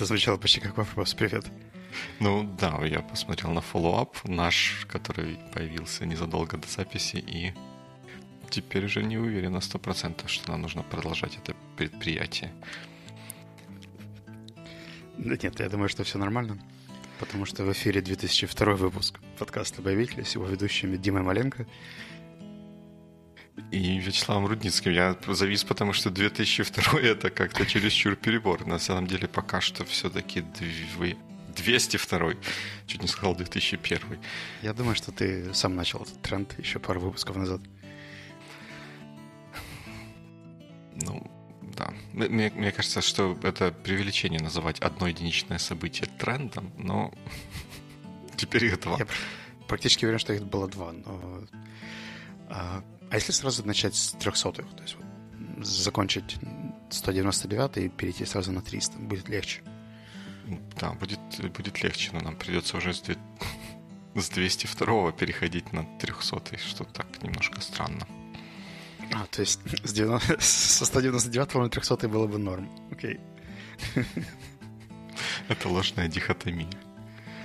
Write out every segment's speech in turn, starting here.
Это звучало почти как вопрос. Привет. Ну да, я посмотрел на follow-up наш, который появился незадолго до записи, и теперь уже не уверен на сто процентов, что нам нужно продолжать это предприятие. Да нет, я думаю, что все нормально. Потому что в эфире 2002 выпуск подкаста «Biweekly» с его ведущими Димой Маленко и Вячеславом Рудницким. Я завис, потому что 2002 это как-то чересчур перебор. На самом деле пока что все-таки 202 Чуть не сказал 2001 Я думаю, что ты сам начал этот тренд еще пару выпусков назад. Ну, да. Мне, мне кажется, что это преувеличение называть одно единичное событие трендом, но теперь их два. Я практически уверен, что их было два, но... А, если сразу начать с 300 то есть вот, закончить 199 и перейти сразу на 300, будет легче? Да, будет, будет легче, но нам придется уже с, 2, с 202 переходить на 300, что так немножко странно. А, то есть с 90, со 199 на 300 было бы норм. Окей. Это ложная дихотомия.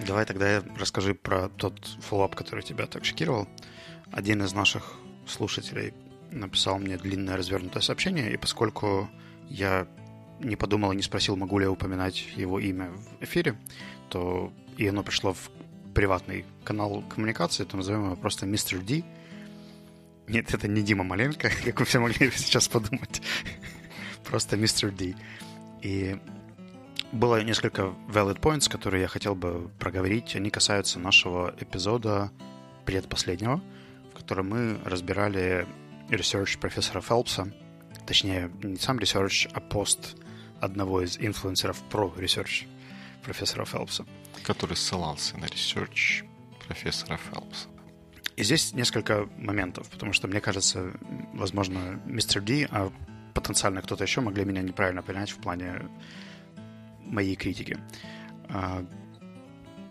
Давай тогда расскажи про тот follow-up, который тебя так шокировал. Один из наших слушателей написал мне длинное развернутое сообщение, и поскольку я не подумал и не спросил, могу ли я упоминать его имя в эфире, то и оно пришло в приватный канал коммуникации, то назовем его просто Мистер Ди. Нет, это не Дима Маленко, как вы все могли сейчас подумать. Просто Мистер Ди. И было несколько valid points, которые я хотел бы проговорить. Они касаются нашего эпизода предпоследнего – котором мы разбирали research профессора Фелпса, точнее, не сам research, а пост одного из инфлюенсеров про research профессора Фелпса. Который ссылался на research профессора Фелпса. И здесь несколько моментов, потому что, мне кажется, возможно, мистер Ди, а потенциально кто-то еще могли меня неправильно понять в плане моей критики. А,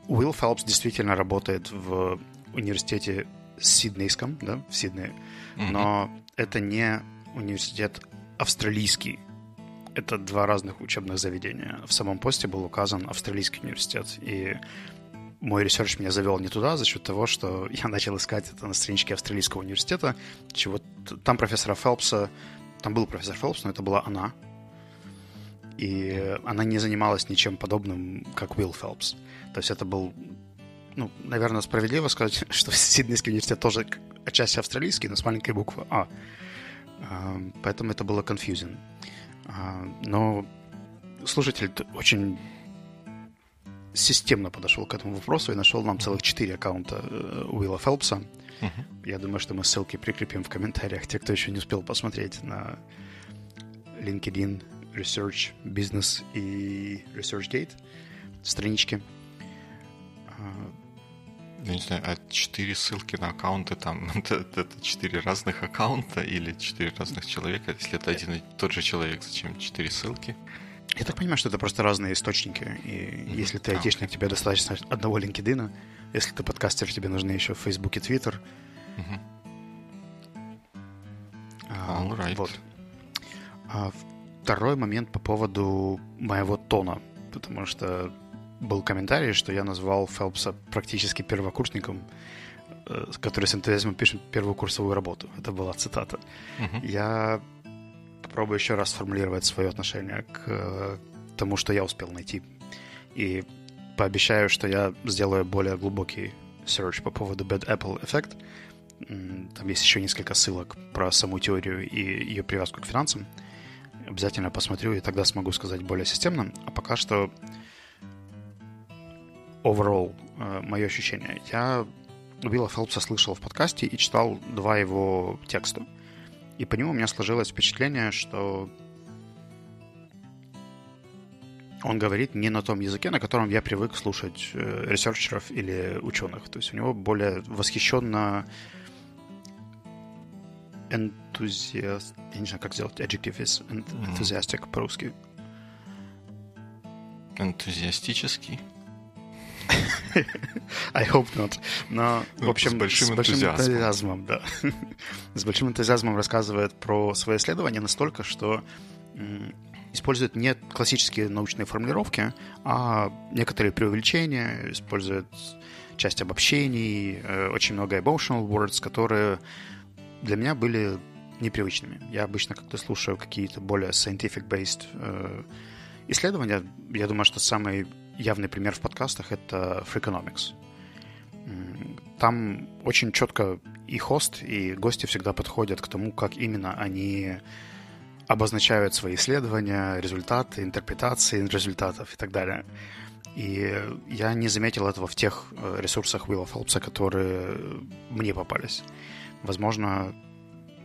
Уилл Фелпс действительно работает в университете сиднейском, да, в Сиднее, mm-hmm. но это не университет австралийский. Это два разных учебных заведения. В самом посте был указан австралийский университет, и мой research меня завел не туда за счет того, что я начал искать это на страничке австралийского университета, чего там профессора Фелпса, там был профессор Фелпс, но это была она, и она не занималась ничем подобным, как Уилл Фелпс. То есть это был ну, наверное, справедливо сказать, что Сиднейский университет тоже отчасти австралийский, но с маленькой буквы А. а поэтому это было confusing. А, но слушатель очень системно подошел к этому вопросу и нашел нам целых четыре аккаунта э, Уилла Фелпса. Uh-huh. Я думаю, что мы ссылки прикрепим в комментариях. Те, кто еще не успел посмотреть на LinkedIn, Research, Business и ResearchGate странички. А, я не знаю, а четыре ссылки на аккаунты там, это, это четыре разных аккаунта или четыре разных человека? Если это один и тот же человек, зачем четыре ссылки? Я так понимаю, что это просто разные источники. И mm-hmm. если ты айтишник, тебе достаточно одного LinkedIn. Если ты подкастер, тебе нужны еще Facebook и Twitter. Mm-hmm. А, right. Вот. А второй момент по поводу моего тона. Потому что был комментарий, что я назвал Фелпса практически первокурсником, э, который с энтузиазмом пишет первую курсовую работу. Это была цитата. Uh-huh. Я попробую еще раз сформулировать свое отношение к э, тому, что я успел найти. И пообещаю, что я сделаю более глубокий search по поводу Bad Apple Effect. Там есть еще несколько ссылок про саму теорию и ее привязку к финансам. Обязательно посмотрю, и тогда смогу сказать более системно. А пока что overall э, мое ощущение. Я Уилла Фелпса слышал в подкасте и читал два его текста. И по нему у меня сложилось впечатление, что он говорит не на том языке, на котором я привык слушать э, ресерчеров или ученых. То есть у него более восхищенно энтузиаст... Я не знаю, как сделать adjective is enthusiastic mm. по-русски. Энтузиастический? I hope not. Но, в ну, общем, с большим, с большим энтузиазмом. да. с большим энтузиазмом рассказывает про свои исследования настолько, что использует не классические научные формулировки, а некоторые преувеличения, использует часть обобщений, э, очень много emotional words, которые для меня были непривычными. Я обычно как-то слушаю какие-то более scientific-based э, исследования. Я думаю, что самый явный пример в подкастах — это Freakonomics. Там очень четко и хост, и гости всегда подходят к тому, как именно они обозначают свои исследования, результаты, интерпретации результатов и так далее. И я не заметил этого в тех э, ресурсах Уилла Фелпса, которые мне попались. Возможно,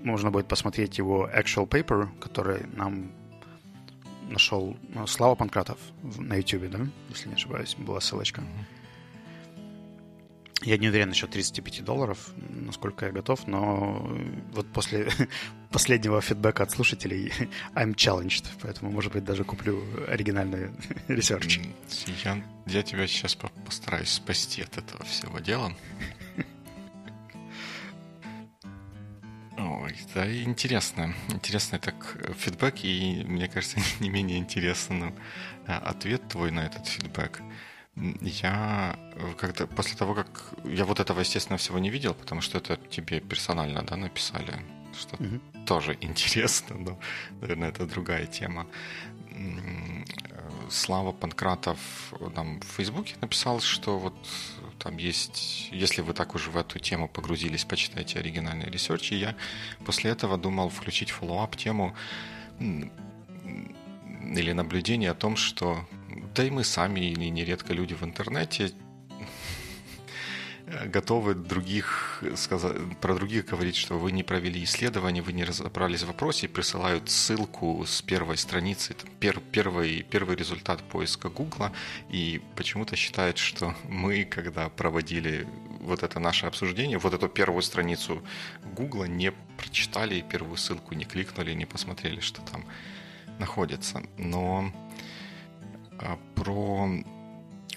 можно будет посмотреть его actual paper, который нам нашел ну, Слава Панкратов на YouTube, да, если не ошибаюсь, была ссылочка. Я не уверен насчет 35 долларов, насколько я готов, но вот после последнего фидбэка от слушателей I'm challenged, поэтому, может быть, даже куплю оригинальный research. Я, я тебя сейчас постараюсь спасти от этого всего дела. Ой, да, интересно. Интересный так фидбэк, и, мне кажется, не менее интересным э, ответ твой на этот фидбэк. Я когда после того, как я вот этого, естественно, всего не видел, потому что это тебе персонально, да, написали, что mm-hmm. тоже интересно, но, наверное, это другая тема. Слава Панкратов нам в Фейсбуке написал, что вот там есть, если вы так уже в эту тему погрузились, почитайте оригинальные research и. Я после этого думал включить follow-up тему или наблюдение о том, что да и мы сами, или нередко люди в интернете готовы других сказать, про других говорить, что вы не провели исследование, вы не разобрались в вопросе, и присылают ссылку с первой страницы, пер, первый, первый результат поиска Гугла, и почему-то считают, что мы, когда проводили вот это наше обсуждение, вот эту первую страницу Гугла, не прочитали первую ссылку, не кликнули, не посмотрели, что там находится. Но а, про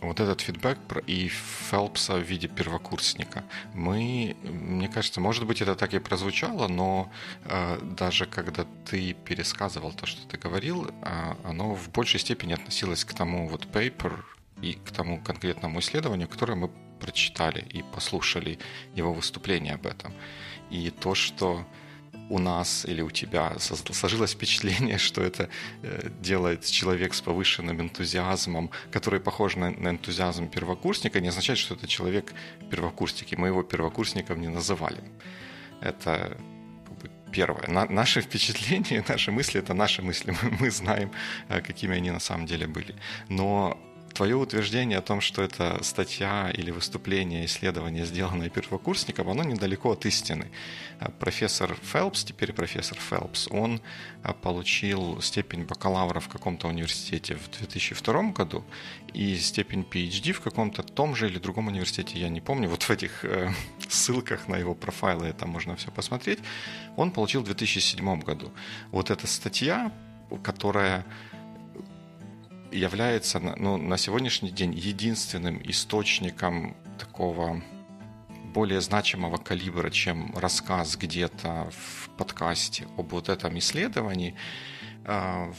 вот этот фидбэк и Фелпса в виде первокурсника. Мы, мне кажется, может быть, это так и прозвучало, но э, даже когда ты пересказывал то, что ты говорил, э, оно в большей степени относилось к тому вот paper и к тому конкретному исследованию, которое мы прочитали и послушали его выступление об этом. И то, что у нас или у тебя сложилось впечатление, что это э, делает человек с повышенным энтузиазмом, который похож на, на энтузиазм первокурсника, не означает, что это человек первокурсник, и мы его первокурсником не называли. Это первое. На, наши впечатления, наши мысли – это наши мысли. Мы, мы знаем, э, какими они на самом деле были. Но твое утверждение о том, что это статья или выступление, исследование, сделанное первокурсником, оно недалеко от истины. А профессор Фелпс, теперь профессор Фелпс, он а, получил степень бакалавра в каком-то университете в 2002 году и степень PhD в каком-то том же или другом университете, я не помню, вот в этих э, ссылках на его профайлы это можно все посмотреть, он получил в 2007 году. Вот эта статья, которая является ну, на сегодняшний день единственным источником такого более значимого калибра, чем рассказ где-то в подкасте об вот этом исследовании, а,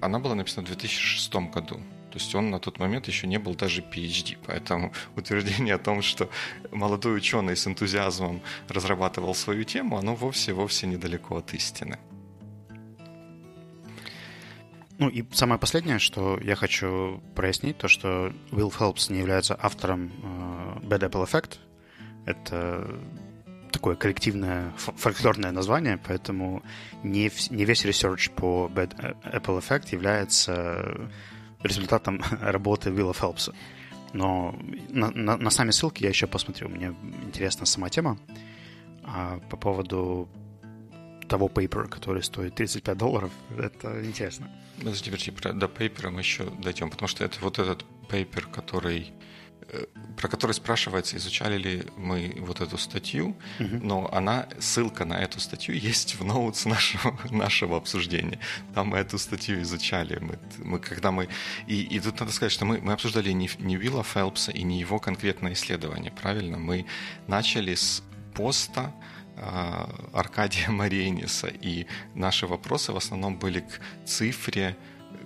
она была написана в 2006 году. То есть он на тот момент еще не был даже PhD. Поэтому утверждение о том, что молодой ученый с энтузиазмом разрабатывал свою тему, оно вовсе-вовсе недалеко от истины. Ну и самое последнее, что я хочу прояснить, то что Уилл Фелпс не является автором э, Bad Apple Effect. Это такое коллективное фольклорное название, поэтому не, не весь research по Bad Apple Effect является результатом работы Уилла Фелпса. Но на, на, на сами ссылки я еще посмотрю. Мне интересна сама тема. А по поводу того paper, который стоит 35 долларов, это интересно. Подожди, подожди, про, до paper а мы еще дойдем, потому что это вот этот paper, который э, про который спрашивается, изучали ли мы вот эту статью, uh-huh. но она, ссылка на эту статью есть в notes нашего, нашего обсуждения. Там мы эту статью изучали. Мы, мы, когда мы, и, и тут надо сказать, что мы, мы обсуждали не, не Уилла Фелпса и не его конкретное исследование, правильно? Мы начали с поста, Аркадия Марениса, и наши вопросы в основном были к цифре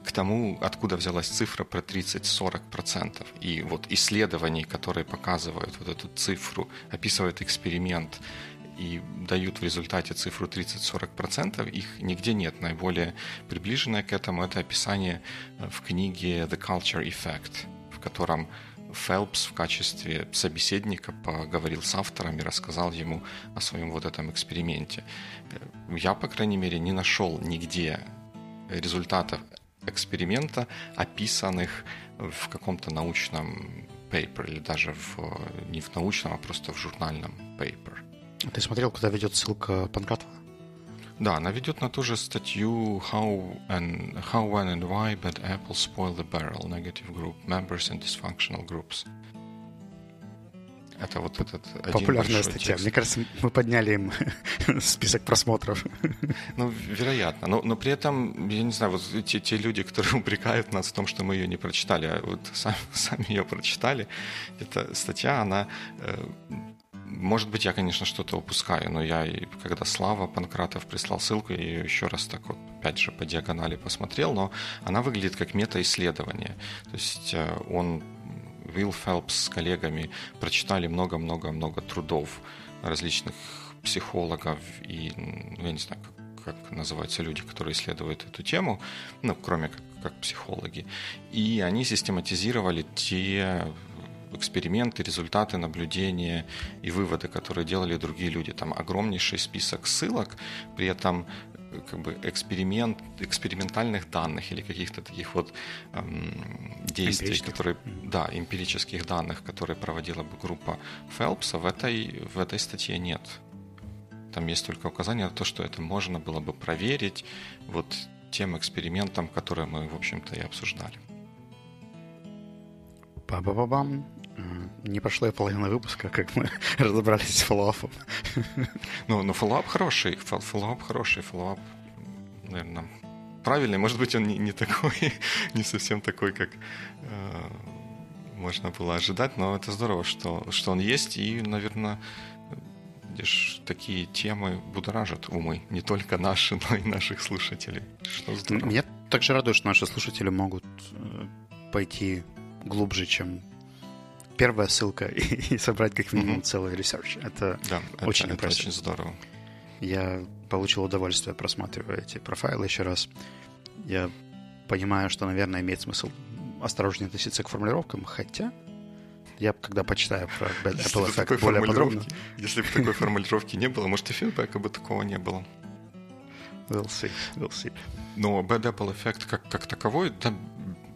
к тому, откуда взялась цифра про 30-40%. И вот исследований, которые показывают вот эту цифру, описывают эксперимент и дают в результате цифру 30-40%, их нигде нет. Наиболее приближенное к этому это описание э, в книге The Culture Effect, в котором Фелпс в качестве собеседника поговорил с автором и рассказал ему о своем вот этом эксперименте. Я, по крайней мере, не нашел нигде результатов эксперимента, описанных в каком-то научном paper или даже в, не в научном, а просто в журнальном paper. Ты смотрел, куда ведет ссылка Панкратова? Да, она ведет на ту же статью How, and, How, When and Why Bad Apple Spoil the Barrel Negative Group Members and Dysfunctional Groups. Это вот этот Популярная статья. Текст. Мне кажется, мы подняли им список просмотров. Ну, вероятно. Но, но при этом, я не знаю, вот те, те люди, которые упрекают нас в том, что мы ее не прочитали, а вот сами, сами ее прочитали, эта статья, она э, может быть, я, конечно, что-то упускаю, но я, когда Слава Панкратов прислал ссылку, я ее еще раз так вот, опять же, по диагонали посмотрел, но она выглядит как мета-исследование. То есть э, он, Уилл Фелпс с коллегами прочитали много-много-много трудов различных психологов и, ну, я не знаю, как, как называются люди, которые исследуют эту тему, ну, кроме как, как психологи. И они систематизировали те эксперименты, результаты наблюдения и выводы, которые делали другие люди. Там огромнейший список ссылок, при этом э, как бы эксперимент, экспериментальных данных или каких-то таких вот эм, действий, которые, да, эмпирических данных, которые проводила бы группа Фелпса, в этой, в этой статье нет. Там есть только указание на то, что это можно было бы проверить вот тем экспериментом, которые мы, в общем-то, и обсуждали. Ба-ба-ба-бам. Не прошло и половина выпуска, как мы разобрались с follow-up ом. Ну, ну follow-up хороший, follow-up хороший, follow-up, наверное, правильный. Может быть, он не, не такой, не совсем такой, как э, можно было ожидать, но это здорово, что, что он есть, и, наверное, видишь, такие темы будоражат умы, не только наши, но и наших слушателей. Что здорово. Меня также радует, что наши слушатели могут э, пойти глубже, чем первая ссылка и, и собрать как минимум mm-hmm. целый research. Это да, очень это, это очень здорово. Я получил удовольствие, просматривая эти профайлы еще раз. Я понимаю, что, наверное, имеет смысл осторожнее относиться к формулировкам, хотя я когда почитаю про Apple Effect более подробно... Если бы такой формулировки не было, может, и фидбэка бы такого не было. We'll see, we'll see. Но Bad Apple Effect как, как таковой, да,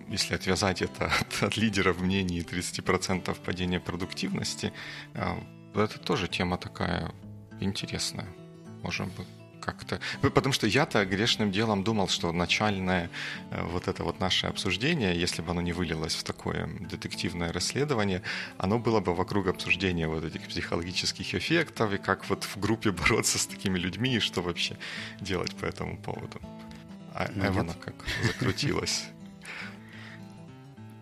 если отвязать это от, от лидеров мнений 30% падения продуктивности, а, это тоже тема такая интересная. Можем бы как-то... Потому что я-то грешным делом думал, что начальное э, вот это вот наше обсуждение, если бы оно не вылилось в такое детективное расследование, оно было бы вокруг обсуждения вот этих психологических эффектов и как вот в группе бороться с такими людьми и что вообще делать по этому поводу. А ну, Эвана как закрутилась.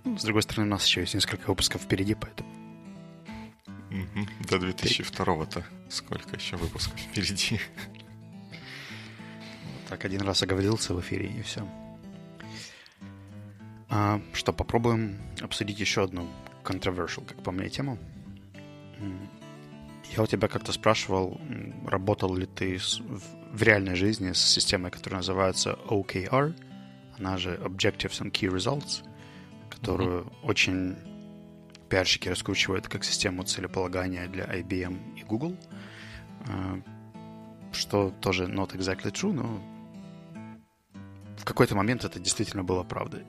С другой стороны, у нас еще есть несколько выпусков впереди, поэтому... Угу. До 2002-то сколько еще выпусков впереди? Так, один раз оговорился в эфире, и все. А, что, попробуем обсудить еще одну controversial, как по мне, тему. Я у тебя как-то спрашивал, работал ли ты в реальной жизни с системой, которая называется OKR, она же Objectives and Key Results – которую mm-hmm. очень пиарщики раскручивают как систему целеполагания для IBM и Google, э, что тоже not exactly true, но в какой-то момент это действительно было правдой.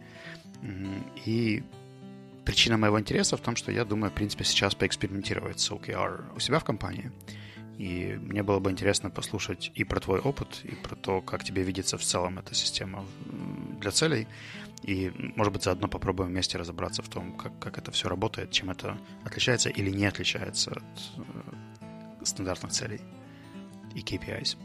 И причина моего интереса в том, что я думаю, в принципе, сейчас поэкспериментировать с OKR у себя в компании. И мне было бы интересно послушать и про твой опыт, и про то, как тебе видится в целом эта система для целей. И, может быть, заодно попробуем вместе разобраться в том, как, как это все работает, чем это отличается или не отличается от э, стандартных целей и KPIs.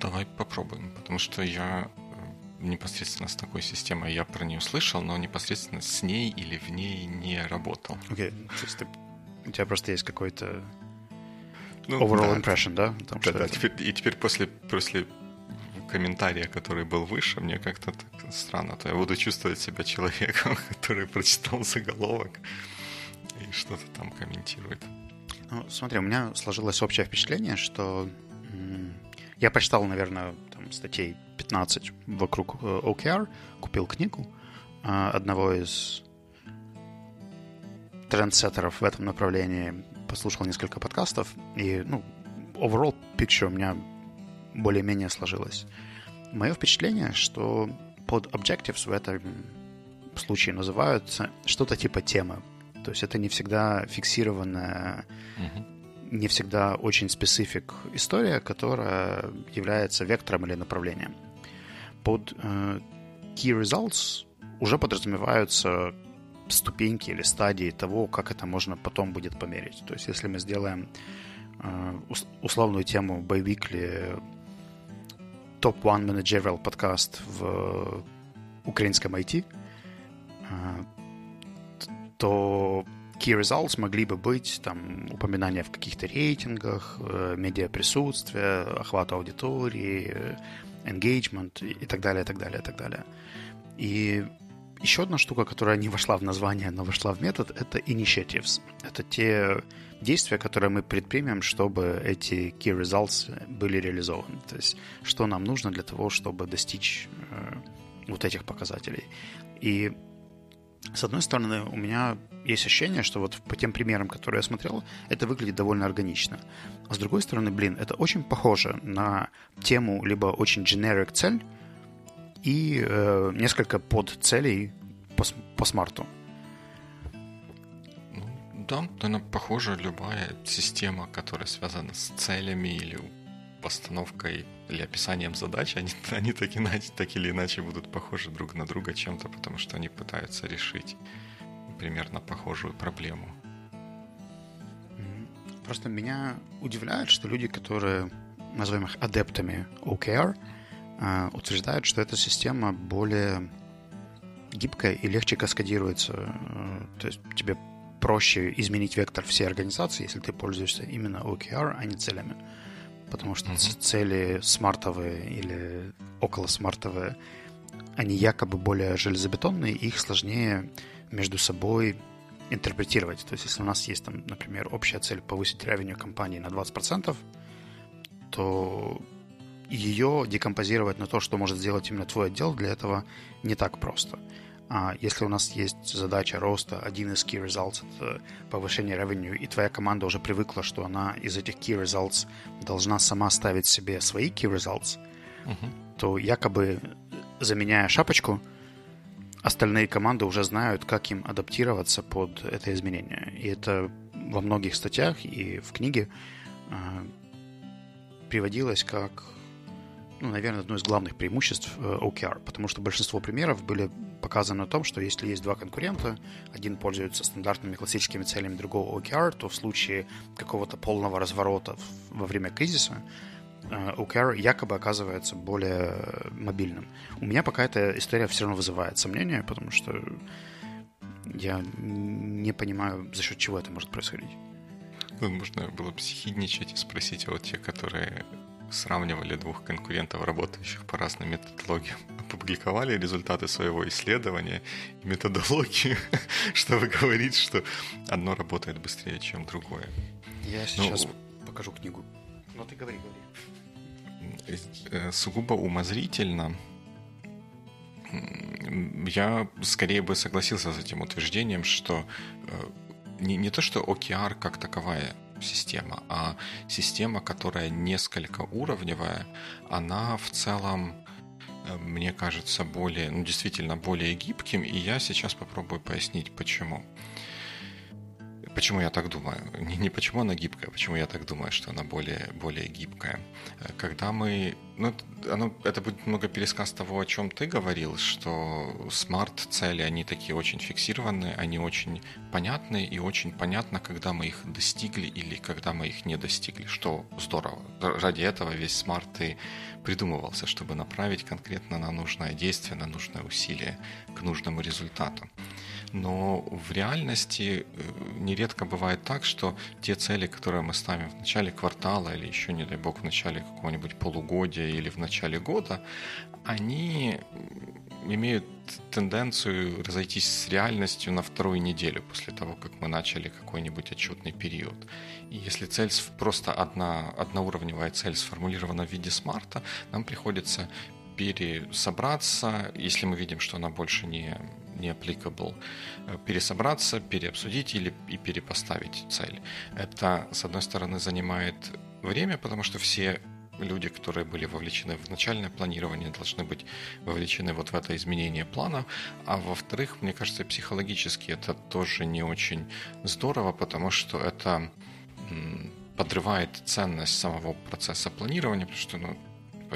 Давай попробуем, потому что я э, непосредственно с такой системой я про нее слышал, но непосредственно с ней или в ней не работал. Окей, okay. то есть ты, у тебя просто есть какой-то ну, overall да. impression, да? Том, да, да. Теперь, и теперь после, после комментария, который был выше, мне как-то так странно. То я буду чувствовать себя человеком, который прочитал заголовок и что-то там комментирует. Ну, смотри, у меня сложилось общее впечатление, что я прочитал, наверное, там, статей 15 вокруг э, OKR, купил книгу э, одного из трендсеттеров в этом направлении, послушал несколько подкастов, и, ну, overall picture у меня более-менее сложилось. Мое впечатление, что под objectives в этом случае называются что-то типа темы. То есть это не всегда фиксированная, uh-huh. не всегда очень специфик история, которая является вектором или направлением. Под э, key results уже подразумеваются ступеньки или стадии того, как это можно потом будет померить. То есть если мы сделаем э, условную тему Biweekly Top One Managerial подкаст в украинском IT, э, то key results могли бы быть там упоминания в каких-то рейтингах, э, медиаприсутствие, охват аудитории, engagement и так далее, и так далее, и так далее. И еще одна штука, которая не вошла в название, но вошла в метод, это initiatives. Это те действия, которые мы предпримем, чтобы эти key results были реализованы. То есть, что нам нужно для того, чтобы достичь э, вот этих показателей. И с одной стороны, у меня есть ощущение, что вот по тем примерам, которые я смотрел, это выглядит довольно органично. А с другой стороны, блин, это очень похоже на тему либо очень generic цель и э, несколько подцелей по, по смарту. Ну, да, наверное, похоже любая система, которая связана с целями или постановкой или описанием задач, они, они так, иначе, так или иначе будут похожи друг на друга чем-то, потому что они пытаются решить примерно похожую проблему. Просто меня удивляет, что люди, которые, назовем их адептами OKR, а, утверждают, что эта система более гибкая и легче каскадируется. Э, то есть тебе проще изменить вектор всей организации, если ты пользуешься именно OKR, а не целями потому что mm-hmm. цели смартовые или около смартовые, они якобы более железобетонные, и их сложнее между собой интерпретировать. То есть, если у нас есть, там, например, общая цель повысить ревеню компании на 20%, то ее декомпозировать на то, что может сделать именно твой отдел, для этого не так просто. А если у нас есть задача роста, один из key results — это повышение revenue, и твоя команда уже привыкла, что она из этих key results должна сама ставить себе свои key results, uh-huh. то якобы заменяя шапочку, остальные команды уже знают, как им адаптироваться под это изменение. И это во многих статьях и в книге э, приводилось как ну, наверное, одно из главных преимуществ э, OKR, потому что большинство примеров были показаны о том, что если есть два конкурента, один пользуется стандартными классическими целями другого OKR, то в случае какого-то полного разворота во время кризиса э, OKR якобы оказывается более мобильным. У меня пока эта история все равно вызывает сомнения, потому что я не понимаю, за счет чего это может происходить. Ну, можно было бы схидничать и спросить, а вот те, которые сравнивали двух конкурентов, работающих по разным методологиям, опубликовали результаты своего исследования и методологию, чтобы говорить, что одно работает быстрее, чем другое. Я сейчас ну, покажу книгу. Ну ты говори, говори. Э, сугубо умозрительно я скорее бы согласился с этим утверждением, что э, не, не то, что OKR как таковая система, а система, которая несколько уровневая, она в целом э, мне кажется более, ну действительно более гибким, и я сейчас попробую пояснить почему. Почему я так думаю? Не, не почему она гибкая, а почему я так думаю, что она более, более гибкая. Э, когда мы... Ну, оно, это будет много пересказ того, о чем ты говорил, что смарт-цели, они такие очень фиксированные, они очень понятные, и очень понятно, когда мы их достигли или когда мы их не достигли, что здорово. Ради этого весь смарт и придумывался, чтобы направить конкретно на нужное действие, на нужное усилие к нужному результату. Но в реальности э, нередко бывает так, что те цели, которые мы ставим в начале квартала или еще, не дай бог, в начале какого-нибудь полугодия или в начале года, они имеют тенденцию разойтись с реальностью на вторую неделю после того, как мы начали какой-нибудь отчетный период. И если цель просто одна, одноуровневая цель сформулирована в виде смарта, нам приходится пересобраться, если мы видим, что она больше не, не applicable, э, пересобраться, переобсудить или и перепоставить цель. Это, с одной стороны, занимает время, потому что все люди, которые были вовлечены в начальное планирование, должны быть вовлечены вот в это изменение плана. А во-вторых, мне кажется, психологически это тоже не очень здорово, потому что это подрывает ценность самого процесса планирования, потому что, ну,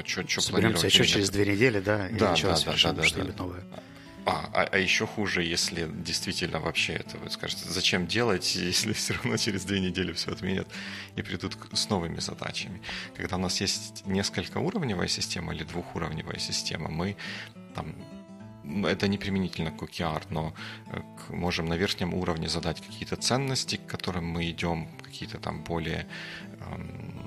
что, что планировать? еще через две недели, да? Да, да, да, да, да, что-нибудь да. новое. А, а, а еще хуже, если действительно вообще это вы скажете, зачем делать, если все равно через две недели все отменят и придут с новыми задачами. Когда у нас есть несколько уровневая система или двухуровневая система, мы там это не применительно к OKR, но э, можем на верхнем уровне задать какие-то ценности, к которым мы идем, какие-то там более эм,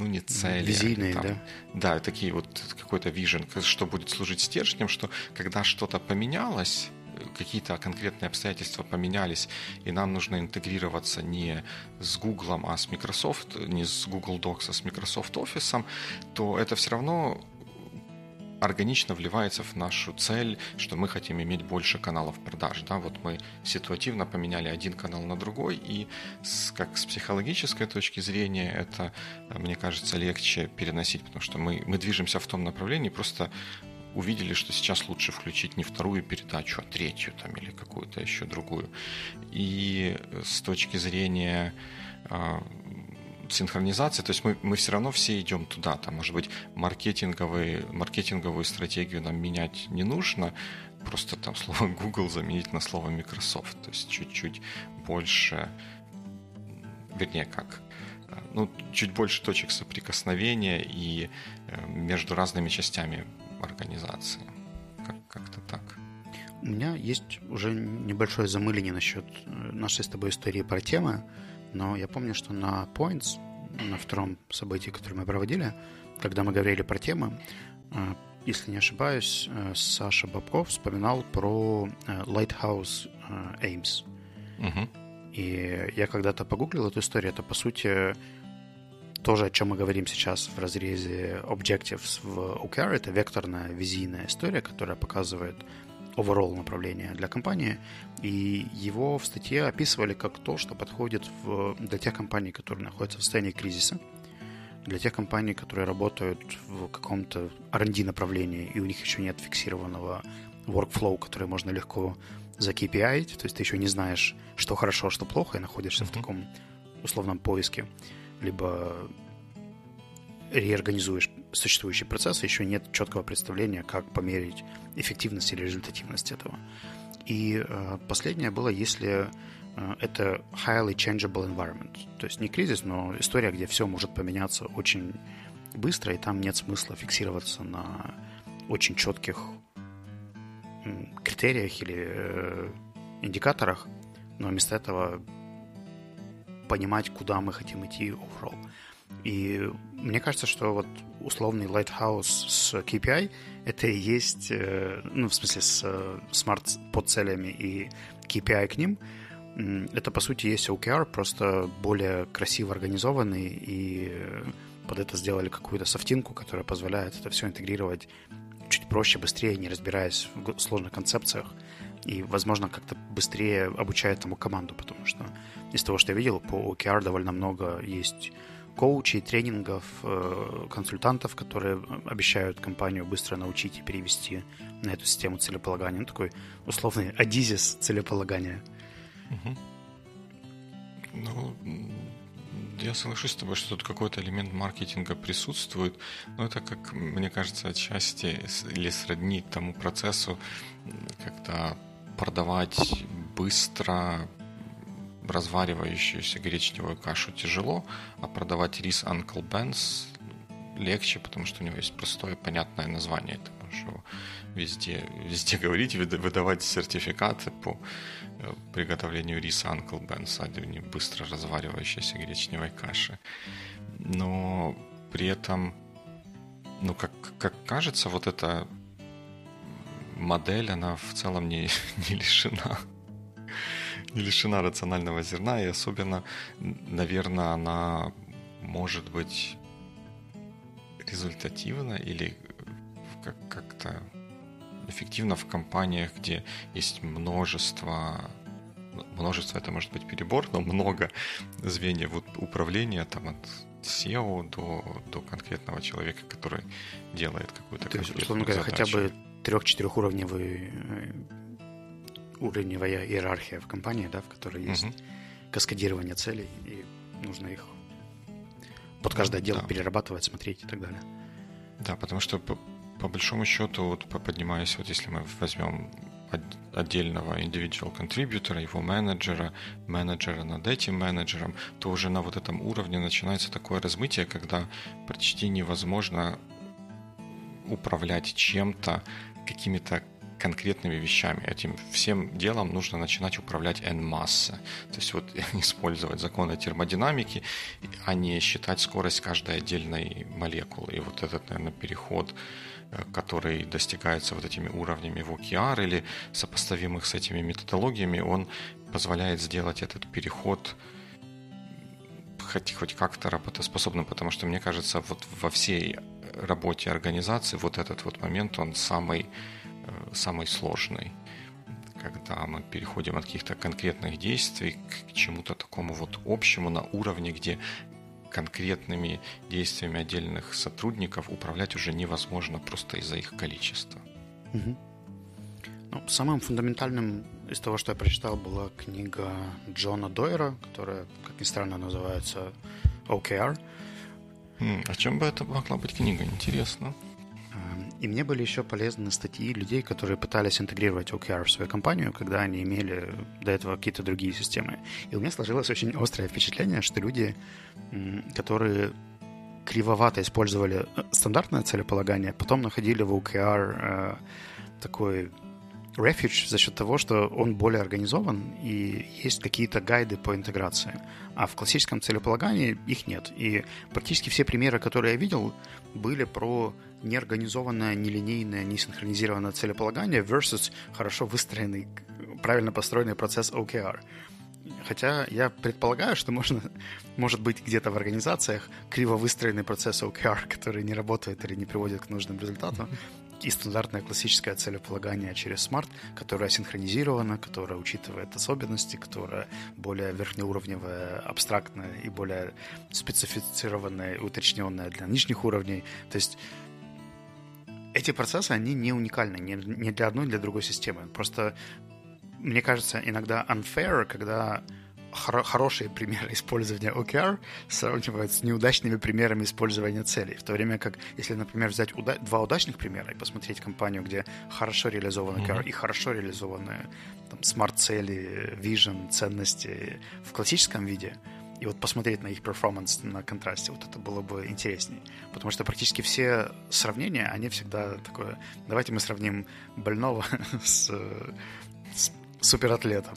ну не цели. Визийные, там, да? Да, такие вот какой-то вижен, что будет служить стержнем, что когда что-то поменялось, какие-то конкретные обстоятельства поменялись, и нам нужно интегрироваться не с Google, а с Microsoft, не с Google Docs, а с Microsoft Office, то это все равно органично вливается в нашу цель, что мы хотим иметь больше каналов продаж. Да? Вот мы ситуативно поменяли один канал на другой, и с, как с психологической точки зрения это, мне кажется, легче переносить, потому что мы, мы движемся в том направлении, просто увидели, что сейчас лучше включить не вторую передачу, а третью там, или какую-то еще другую. И с точки зрения а, синхронизация, то есть мы, мы все равно все идем туда. Там, может быть, маркетинговые, маркетинговую стратегию нам менять не нужно, просто там слово Google заменить на слово Microsoft, то есть чуть-чуть больше, вернее, как, ну, чуть больше точек соприкосновения и э, между разными частями организации. Как- как-то так. У меня есть уже небольшое замыление насчет э, нашей с тобой истории про темы. Но я помню, что на Points, на втором событии, которое мы проводили, когда мы говорили про темы, э, если не ошибаюсь, э, Саша Бабков вспоминал про э, Lighthouse Aims. Угу. И я когда-то погуглил эту историю. Это, по сути, тоже, о чем мы говорим сейчас в разрезе Objectives в OKR. Это векторная визийная история, которая показывает overall направление для компании, и его в статье описывали как то, что подходит в, для тех компаний, которые находятся в состоянии кризиса, для тех компаний, которые работают в каком-то R&D направлении, и у них еще нет фиксированного workflow, который можно легко за KPI, то есть ты еще не знаешь, что хорошо, что плохо, и находишься mm-hmm. в таком условном поиске, либо реорганизуешь существующий процесс, еще нет четкого представления, как померить эффективность или результативность этого. И э, последнее было, если э, это highly changeable environment. То есть не кризис, но история, где все может поменяться очень быстро, и там нет смысла фиксироваться на очень четких критериях или э, индикаторах, но вместо этого понимать, куда мы хотим идти overall. И мне кажется, что вот условный Lighthouse с KPI это и есть, э, ну, в смысле, с смарт э, под целями и KPI к ним, это, по сути, есть OKR, просто более красиво организованный, и под это сделали какую-то софтинку, которая позволяет это все интегрировать чуть проще, быстрее, не разбираясь в сложных концепциях, и, возможно, как-то быстрее обучает тому команду, потому что из того, что я видел, по OKR довольно много есть коучей, тренингов, э, консультантов, которые обещают компанию быстро научить и перевести на эту систему целеполагания. Ну, такой условный адизис целеполагания. Угу. Ну, я соглашусь с тобой, что тут какой-то элемент маркетинга присутствует, но это, как мне кажется, отчасти или сродни тому процессу, когда продавать быстро, разваривающуюся гречневую кашу тяжело, а продавать рис Uncle Ben's легче, потому что у него есть простое, понятное название. Это что везде, везде говорить, выдавать сертификаты по э, приготовлению риса Uncle Ben's, а не быстро разваривающейся гречневой каши. Но при этом, ну, как, как кажется, вот эта модель, она в целом не, не лишена лишена рационального зерна, и особенно, наверное, она может быть результативна или как-то эффективно в компаниях, где есть множество множество это может быть перебор, но много звеньев управления там от SEO до, до конкретного человека, который делает какую-то То есть, условно говоря, хотя бы трех-четырехуровневый э, уровневая иерархия в компании, да, в которой есть угу. каскадирование целей, и нужно их под каждое дело да. перерабатывать, смотреть и так далее. Да, потому что по, по большому счету, вот поднимаясь, вот если мы возьмем отдельного individual contributor, его менеджера, менеджера над этим менеджером, то уже на вот этом уровне начинается такое размытие, когда почти невозможно управлять чем-то, какими-то конкретными вещами. Этим всем делом нужно начинать управлять en масса. То есть вот использовать законы термодинамики, а не считать скорость каждой отдельной молекулы. И вот этот, наверное, переход э, который достигается вот этими уровнями в OKR или сопоставимых с этими методологиями, он позволяет сделать этот переход хоть, хоть как-то работоспособным, потому что, мне кажется, вот во всей работе организации вот этот вот момент, он самый Самый сложный, когда мы переходим от каких-то конкретных действий к чему-то такому вот общему на уровне, где конкретными действиями отдельных сотрудников управлять уже невозможно просто из-за их количества. Угу. Ну, самым фундаментальным из того, что я прочитал, была книга Джона Дойера, которая, как ни странно, называется OKR. О чем бы это могла быть книга? Интересно. И мне были еще полезны статьи людей, которые пытались интегрировать OKR в свою компанию, когда они имели до этого какие-то другие системы. И у меня сложилось очень острое впечатление, что люди, которые кривовато использовали э, стандартное целеполагание, потом находили в OKR э, такой Refuge за счет того, что он более организован и есть какие-то гайды по интеграции. А в классическом целеполагании их нет. И практически все примеры, которые я видел, были про неорганизованное, нелинейное, несинхронизированное целеполагание versus хорошо выстроенный, правильно построенный процесс OKR. Хотя я предполагаю, что можно, может быть где-то в организациях криво выстроенный процесс OKR, который не работает или не приводит к нужным результатам, и стандартное классическое целеполагание через Smart, которое синхронизировано, которое учитывает особенности, которое более верхнеуровневое, абстрактное и более специфицированное, уточненное для нижних уровней. То есть эти процессы, они не уникальны ни, ни для одной, ни для другой системы. Просто, мне кажется, иногда unfair, когда хор- хорошие примеры использования OKR сравнивают с неудачными примерами использования целей. В то время как, если, например, взять уда- два удачных примера и посмотреть компанию, где хорошо реализован OKR mm-hmm. и хорошо реализованы там, смарт-цели, vision, ценности в классическом виде, и вот посмотреть на их перформанс на контрасте, вот это было бы интереснее. Потому что практически все сравнения, они всегда такое... Давайте мы сравним больного с, с суператлетом.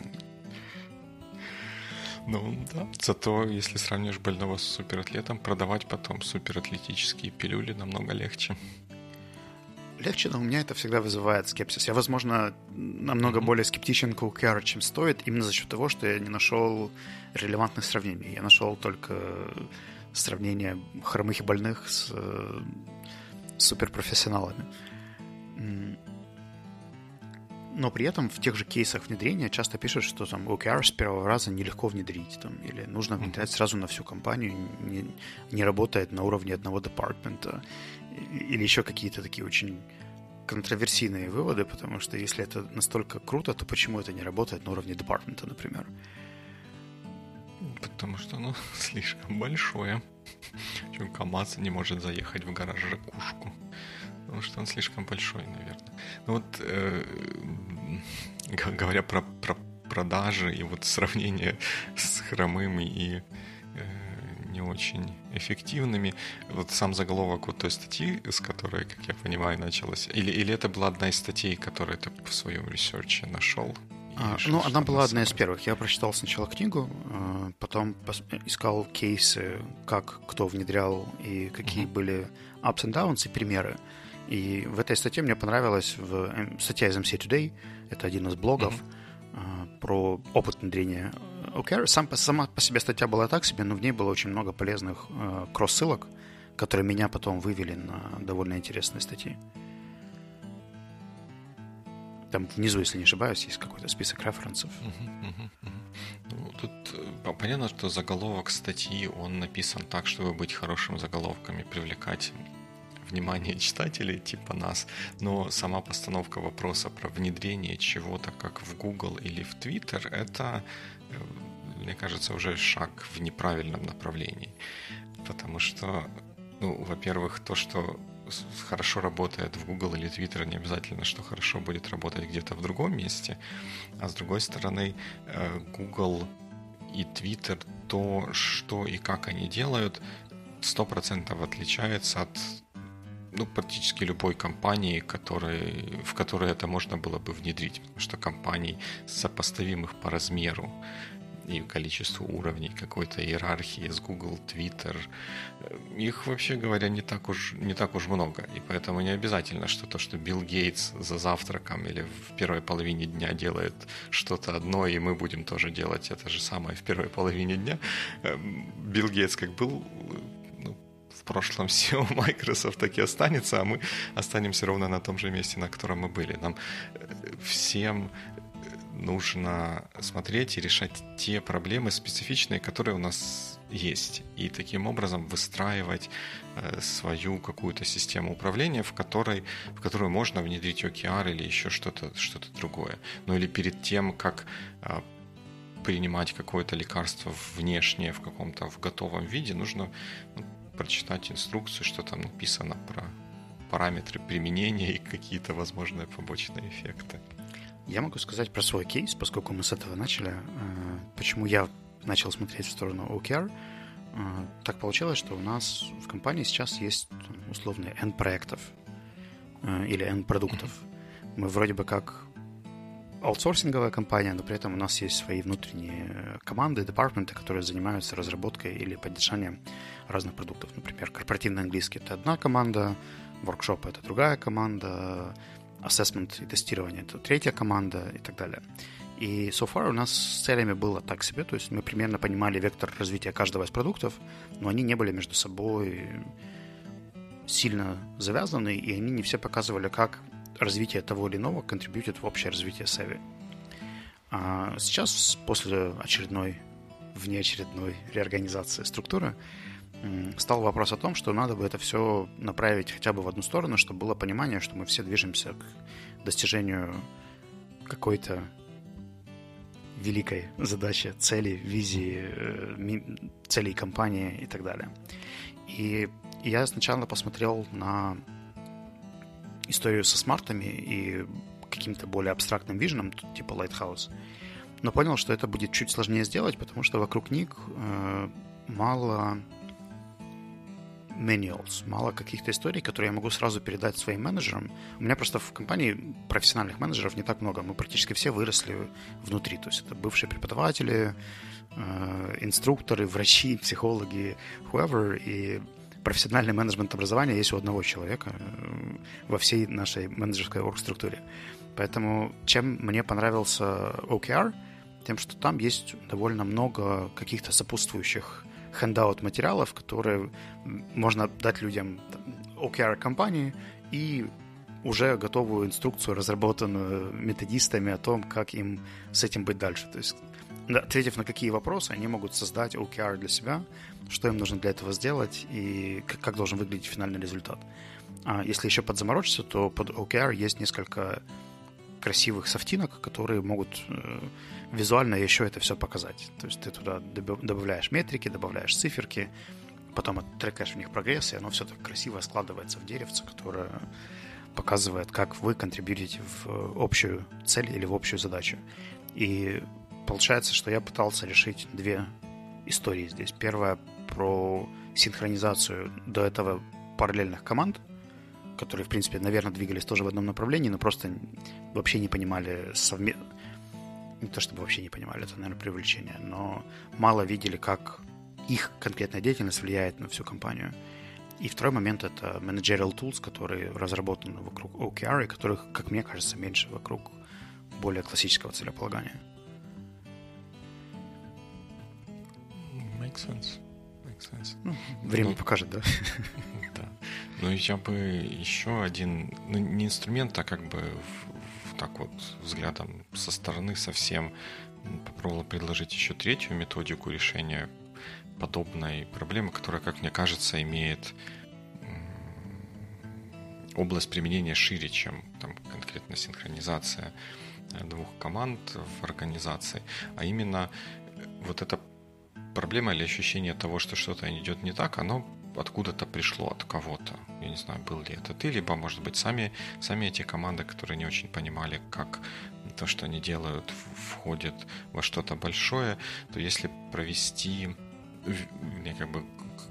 Ну да, зато если сравнишь больного с суператлетом, продавать потом суператлетические пилюли намного легче. Легче, но у меня это всегда вызывает скепсис. Я, возможно, намного mm-hmm. более скептичен к OKR, чем стоит, именно за счет того, что я не нашел релевантных сравнений. Я нашел только сравнение хромых и больных с, э, суперпрофессионалами но при этом в тех же кейсах внедрения часто пишут, что там OKR с первого раза нелегко внедрить, там, или нужно внедрять сразу на всю компанию, не, не работает на уровне одного департмента, или еще какие-то такие очень контроверсийные выводы, потому что если это настолько круто, то почему это не работает на уровне департмента, например? Потому что оно слишком большое. Чем КамАЗ не может заехать в гараж Жакушку потому что он слишком большой, наверное. Ну вот, э, говоря про, про продажи и вот сравнение с хромым и э, не очень эффективными. Вот сам заголовок вот той статьи, с которой, как я понимаю, началась, или, или это была одна из статей, которую ты в своем research е нашел? А, ну, она была одна из первых. Я прочитал сначала книгу, а, потом искал кейсы, как кто внедрял и какие uh-huh. были ups and downs и примеры. И в этой статье мне понравилась в, эм, статья из MC Today, это один из блогов, uh-huh. про опыт внедрения OKR. Сам, сама по себе статья была так себе, но в ней было очень много полезных э, кросс-ссылок, которые меня потом вывели на довольно интересные статьи. Там внизу, если не ошибаюсь, есть какой-то список референсов. Ну, тут э, понятно, что заголовок статьи, он написан так, чтобы быть хорошим заголовками, привлекать внимание читателей типа нас, но сама постановка вопроса про внедрение чего-то как в Google или в Twitter, это, э, мне кажется, уже шаг в неправильном направлении. Потому что, ну, во-первых, то, что хорошо работает в Google или Twitter, не обязательно, что хорошо будет работать где-то в другом месте. А с другой стороны, э, Google и Twitter, то, что и как они делают, 100% отличается от ну, практически любой компании, который, в которой это можно было бы внедрить, потому что компаний сопоставимых по размеру и количеству уровней какой-то иерархии с Google, Twitter. Их, вообще говоря, не так уж, не так уж много. И поэтому не обязательно, что то, что Билл Гейтс за завтраком или в первой половине дня делает что-то одно, и мы будем тоже делать это же самое в первой половине дня. Эм, Билл Гейтс как был в прошлом SEO Microsoft так и останется, а мы останемся ровно на том же месте, на котором мы были. Нам э, всем нужно смотреть и решать те проблемы специфичные, которые у нас есть. И таким образом выстраивать э, свою какую-то систему управления, в которой, в которую можно внедрить OKR или еще что-то что другое. Ну или перед тем, как э, принимать какое-то лекарство внешнее в каком-то в готовом виде, нужно ну, прочитать инструкцию, что там написано про параметры применения и какие-то возможные побочные эффекты. Я могу сказать про свой кейс, поскольку мы с этого начали. Э, почему я начал смотреть в сторону OKR. Э, так получилось, что у нас в компании сейчас есть условные N проектов э, или N продуктов. Мы вроде бы как аутсорсинговая компания, но при этом у нас есть свои внутренние команды, департаменты, которые занимаются разработкой или поддержанием разных продуктов. Например, корпоративный английский — это одна команда, воркшоп — это другая команда, assessment и тестирование это третья команда и так далее. И so far у нас с целями было так себе, то есть мы примерно понимали вектор развития каждого из продуктов, но они не были между собой сильно завязаны, и они не все показывали, как развитие того или иного контрибьютит в общее развитие Севи. А сейчас, после очередной, внеочередной реорганизации структуры, стал вопрос о том, что надо бы это все направить хотя бы в одну сторону, чтобы было понимание, что мы все движемся к достижению какой-то великой задачи, цели, визии, э, целей компании и так далее. И я сначала посмотрел на историю со смартами и каким-то более абстрактным виженом, типа Lighthouse, но понял, что это будет чуть сложнее сделать, потому что вокруг них э, мало manuals, мало каких-то историй, которые я могу сразу передать своим менеджерам. У меня просто в компании профессиональных менеджеров не так много. Мы практически все выросли внутри. То есть это бывшие преподаватели, э, инструкторы, врачи, психологи, whoever. И профессиональный менеджмент образования есть у одного человека э, во всей нашей менеджерской оргструктуре. Поэтому чем мне понравился OKR, тем, что там есть довольно много каких-то сопутствующих хендаут материалов, которые можно дать людям OKR-компании и уже готовую инструкцию, разработанную методистами о том, как им с этим быть дальше. То есть, ответив на какие вопросы, они могут создать OKR для себя, что им нужно для этого сделать и как должен выглядеть финальный результат. А если еще подзаморочиться, то под OKR есть несколько красивых софтинок, которые могут э, визуально еще это все показать. То есть ты туда добавляешь метрики, добавляешь циферки, потом трекаешь в них прогресс, и оно все так красиво складывается в деревце, которое показывает, как вы контрибьютите в общую цель или в общую задачу. И получается, что я пытался решить две истории здесь. Первая про синхронизацию до этого параллельных команд, которые, в принципе, наверное, двигались тоже в одном направлении, но просто вообще не понимали совместно... Не то чтобы вообще не понимали, это, наверное, привлечение, но мало видели, как их конкретная деятельность влияет на всю компанию. И второй момент — это managerial tools, которые разработаны вокруг OKR, и которых, как мне кажется, меньше вокруг более классического целеполагания. Makes sense. Makes sense. Ну, время ну, покажет, да? Да. Ну, я бы еще один, ну, не инструмент, а как бы в, в, так вот взглядом со стороны совсем попробовал предложить еще третью методику решения подобной проблемы, которая, как мне кажется, имеет область применения шире, чем там, конкретно синхронизация э, двух команд в организации, а именно э, вот эта проблема или ощущение того, что что-то идет не так, оно откуда-то пришло от кого-то. Я не знаю, был ли это ты, либо, может быть, сами, сами эти команды, которые не очень понимали, как то, что они делают, входит во что-то большое, то если провести мне как бы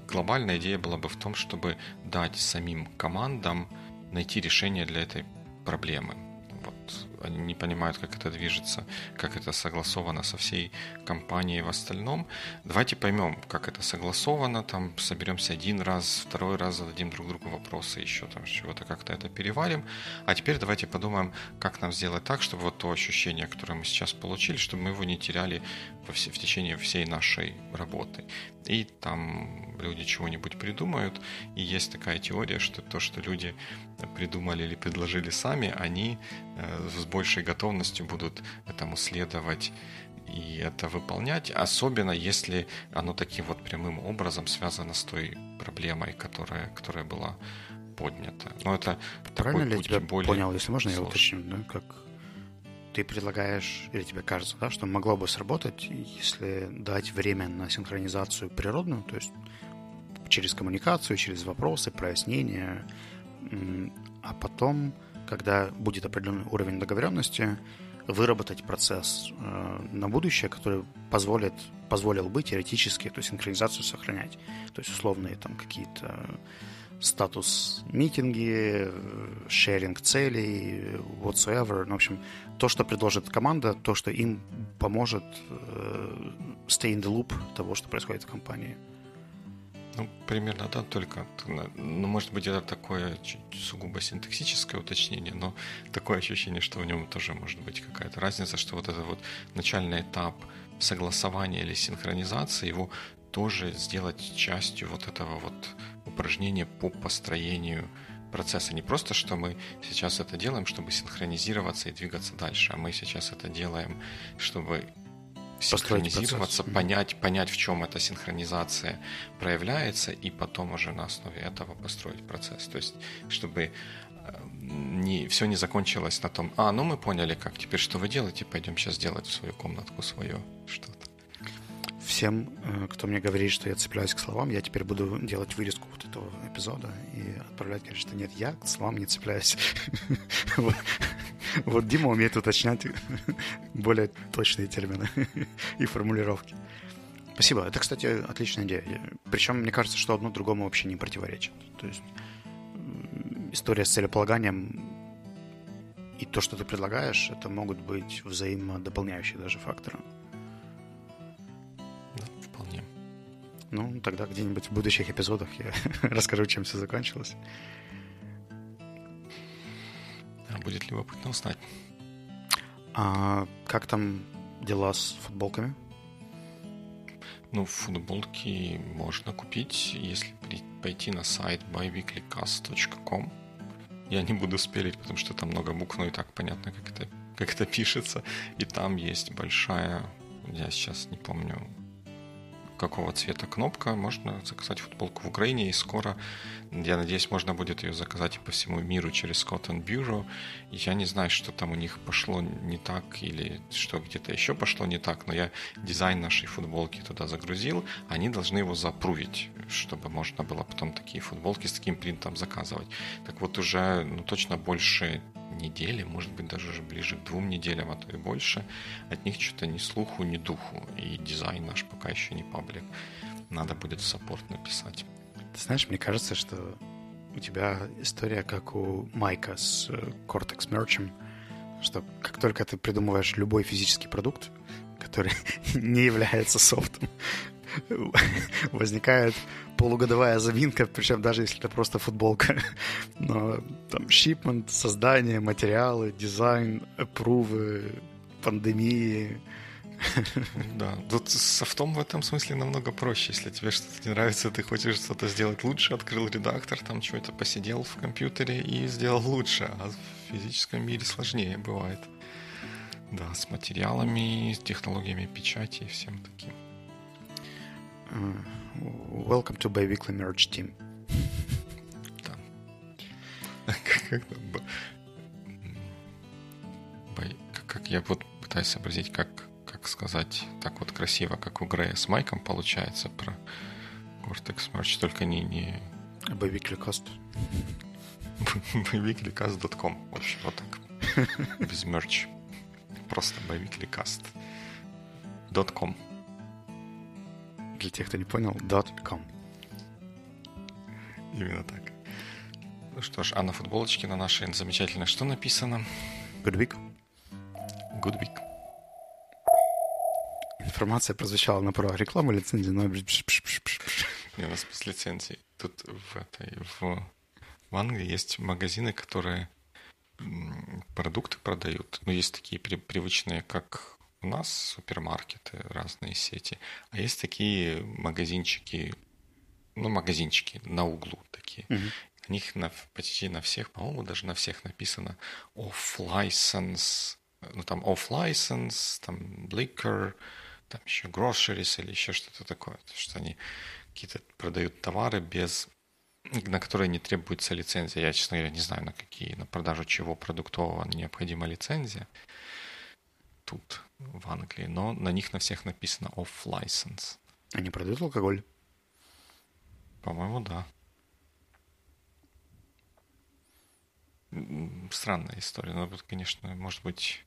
глобальная идея была бы в том, чтобы дать самим командам найти решение для этой проблемы. Вот они не понимают, как это движется, как это согласовано со всей компанией в остальном. Давайте поймем, как это согласовано, там соберемся один раз, второй раз зададим друг другу вопросы, еще там чего-то как-то это переварим. А теперь давайте подумаем, как нам сделать так, чтобы вот то ощущение, которое мы сейчас получили, чтобы мы его не теряли в течение всей нашей работы. И там люди чего-нибудь придумают. И есть такая теория, что то, что люди придумали или предложили сами, они э, большей готовностью будут этому следовать и это выполнять, особенно если оно таким вот прямым образом связано с той проблемой, которая, которая была поднята. Но это Правильно ли я тебя более понял, если можно, сложный. я уточню, да, как ты предлагаешь, или тебе кажется, да, что могло бы сработать, если дать время на синхронизацию природную, то есть через коммуникацию, через вопросы, прояснения, а потом когда будет определенный уровень договоренности, выработать процесс э, на будущее, который позволит, позволил бы теоретически эту синхронизацию сохранять. То есть условные там какие-то статус митинги, шеринг целей, whatsoever. Ну, в общем, то, что предложит команда, то, что им поможет э, stay in the loop того, что происходит в компании. Ну, примерно, да, только, ну, может быть, это такое сугубо синтаксическое уточнение, но такое ощущение, что в нем тоже может быть какая-то разница, что вот этот вот начальный этап согласования или синхронизации, его тоже сделать частью вот этого вот упражнения по построению процесса. Не просто, что мы сейчас это делаем, чтобы синхронизироваться и двигаться дальше, а мы сейчас это делаем, чтобы синхронизироваться, понять, понять, в чем эта синхронизация проявляется, и потом уже на основе этого построить процесс. То есть, чтобы э, не, все не закончилось на том, а, ну мы поняли, как теперь что вы делаете, пойдем сейчас делать в свою комнатку свое что-то. Всем, э, кто мне говорит, что я цепляюсь к словам, я теперь буду делать вырезку вот этого эпизода и отправлять, говорить, что нет, я к словам не цепляюсь. Вот Дима умеет уточнять более точные термины и формулировки. Спасибо. Это, кстати, отличная идея. Причем, мне кажется, что одно другому вообще не противоречит. То есть история с целеполаганием и то, что ты предлагаешь, это могут быть взаимодополняющие даже факторы. Ну, тогда где-нибудь в будущих эпизодах я расскажу, чем все закончилось. Будет любопытно узнать. А как там дела с футболками? Ну, футболки можно купить, если пойти на сайт byweeklycast.com. Я не буду спелить, потому что там много букв, но и так понятно, как это, как это пишется. И там есть большая, я сейчас не помню, какого цвета кнопка. Можно заказать футболку в Украине, и скоро, я надеюсь, можно будет ее заказать по всему миру через Cotton Bureau. Я не знаю, что там у них пошло не так или что где-то еще пошло не так, но я дизайн нашей футболки туда загрузил. Они должны его запрувить, чтобы можно было потом такие футболки с таким принтом заказывать. Так вот уже ну, точно больше недели, может быть, даже уже ближе к двум неделям, а то и больше, от них что-то ни слуху, ни духу. И дизайн наш пока еще не паблик. Надо будет саппорт написать. Ты знаешь, мне кажется, что у тебя история как у Майка с э, Cortex Merch, что как только ты придумываешь любой физический продукт, который не является софтом, возникает полугодовая заминка, причем даже если это просто футболка. Но там shipment, создание, материалы, дизайн, апрувы, пандемии, Да, тут софтом в этом смысле намного проще. Если тебе что-то не нравится, ты хочешь что-то сделать лучше, открыл редактор, там что-то посидел в компьютере и сделал лучше. А в физическом мире сложнее бывает. Да, с материалами, с технологиями печати и всем таким. Welcome to Biweekly Merge Team. Да. Как, как, как я вот пытаюсь сообразить, как как сказать, так вот красиво, как у Грея с Майком получается про Cortex Merch, только не... не... Biweeklycast. biweeklycast.com. В общем, вот так. Без мерч. Просто biweeklycast.com. Для тех, кто не понял, .com. Именно так. Ну что ж, а на футболочке на нашей замечательной что написано? Good week. Good week информация прозвучала на правах рекламы, лицензии, но... Не, у нас без лицензии. Тут в, этой, в, в Англии есть магазины, которые продукты продают. Ну, есть такие при, привычные, как у нас, супермаркеты, разные сети. А есть такие магазинчики, ну, магазинчики на углу такие. Угу. На них на, почти на всех, по-моему, даже на всех написано off-license, ну, там off-license, там liquor, там еще groceries или еще что-то такое. То, что они какие-то продают товары без на которые не требуется лицензия. Я, честно говоря, не знаю, на какие, на продажу чего продуктового необходима лицензия тут, в Англии, но на них на всех написано off-license. Они продают алкоголь? По-моему, да. Странная история. Но тут, конечно, может быть,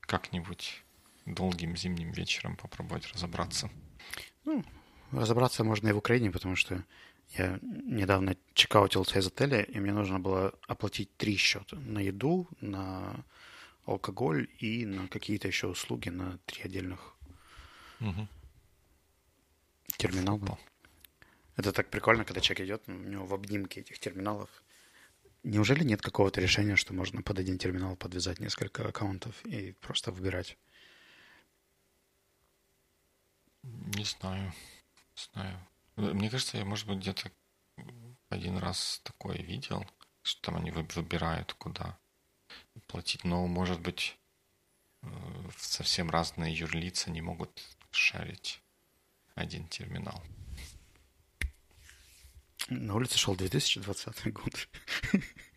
как-нибудь долгим зимним вечером попробовать разобраться. Ну, разобраться можно и в Украине, потому что я недавно чекаутился из отеля, и мне нужно было оплатить три счета. На еду, на алкоголь и на какие-то еще услуги на три отдельных угу. терминала. Фу. Это так прикольно, когда человек идет, у него в обнимке этих терминалов. Неужели нет какого-то решения, что можно под один терминал подвязать несколько аккаунтов и просто выбирать? Не знаю. Знаю. Мне кажется, я, может быть, где-то один раз такое видел, что там они выбирают, куда платить. Но, может быть, э, совсем разные юрлица не могут шарить один терминал. На улице шел 2020 год.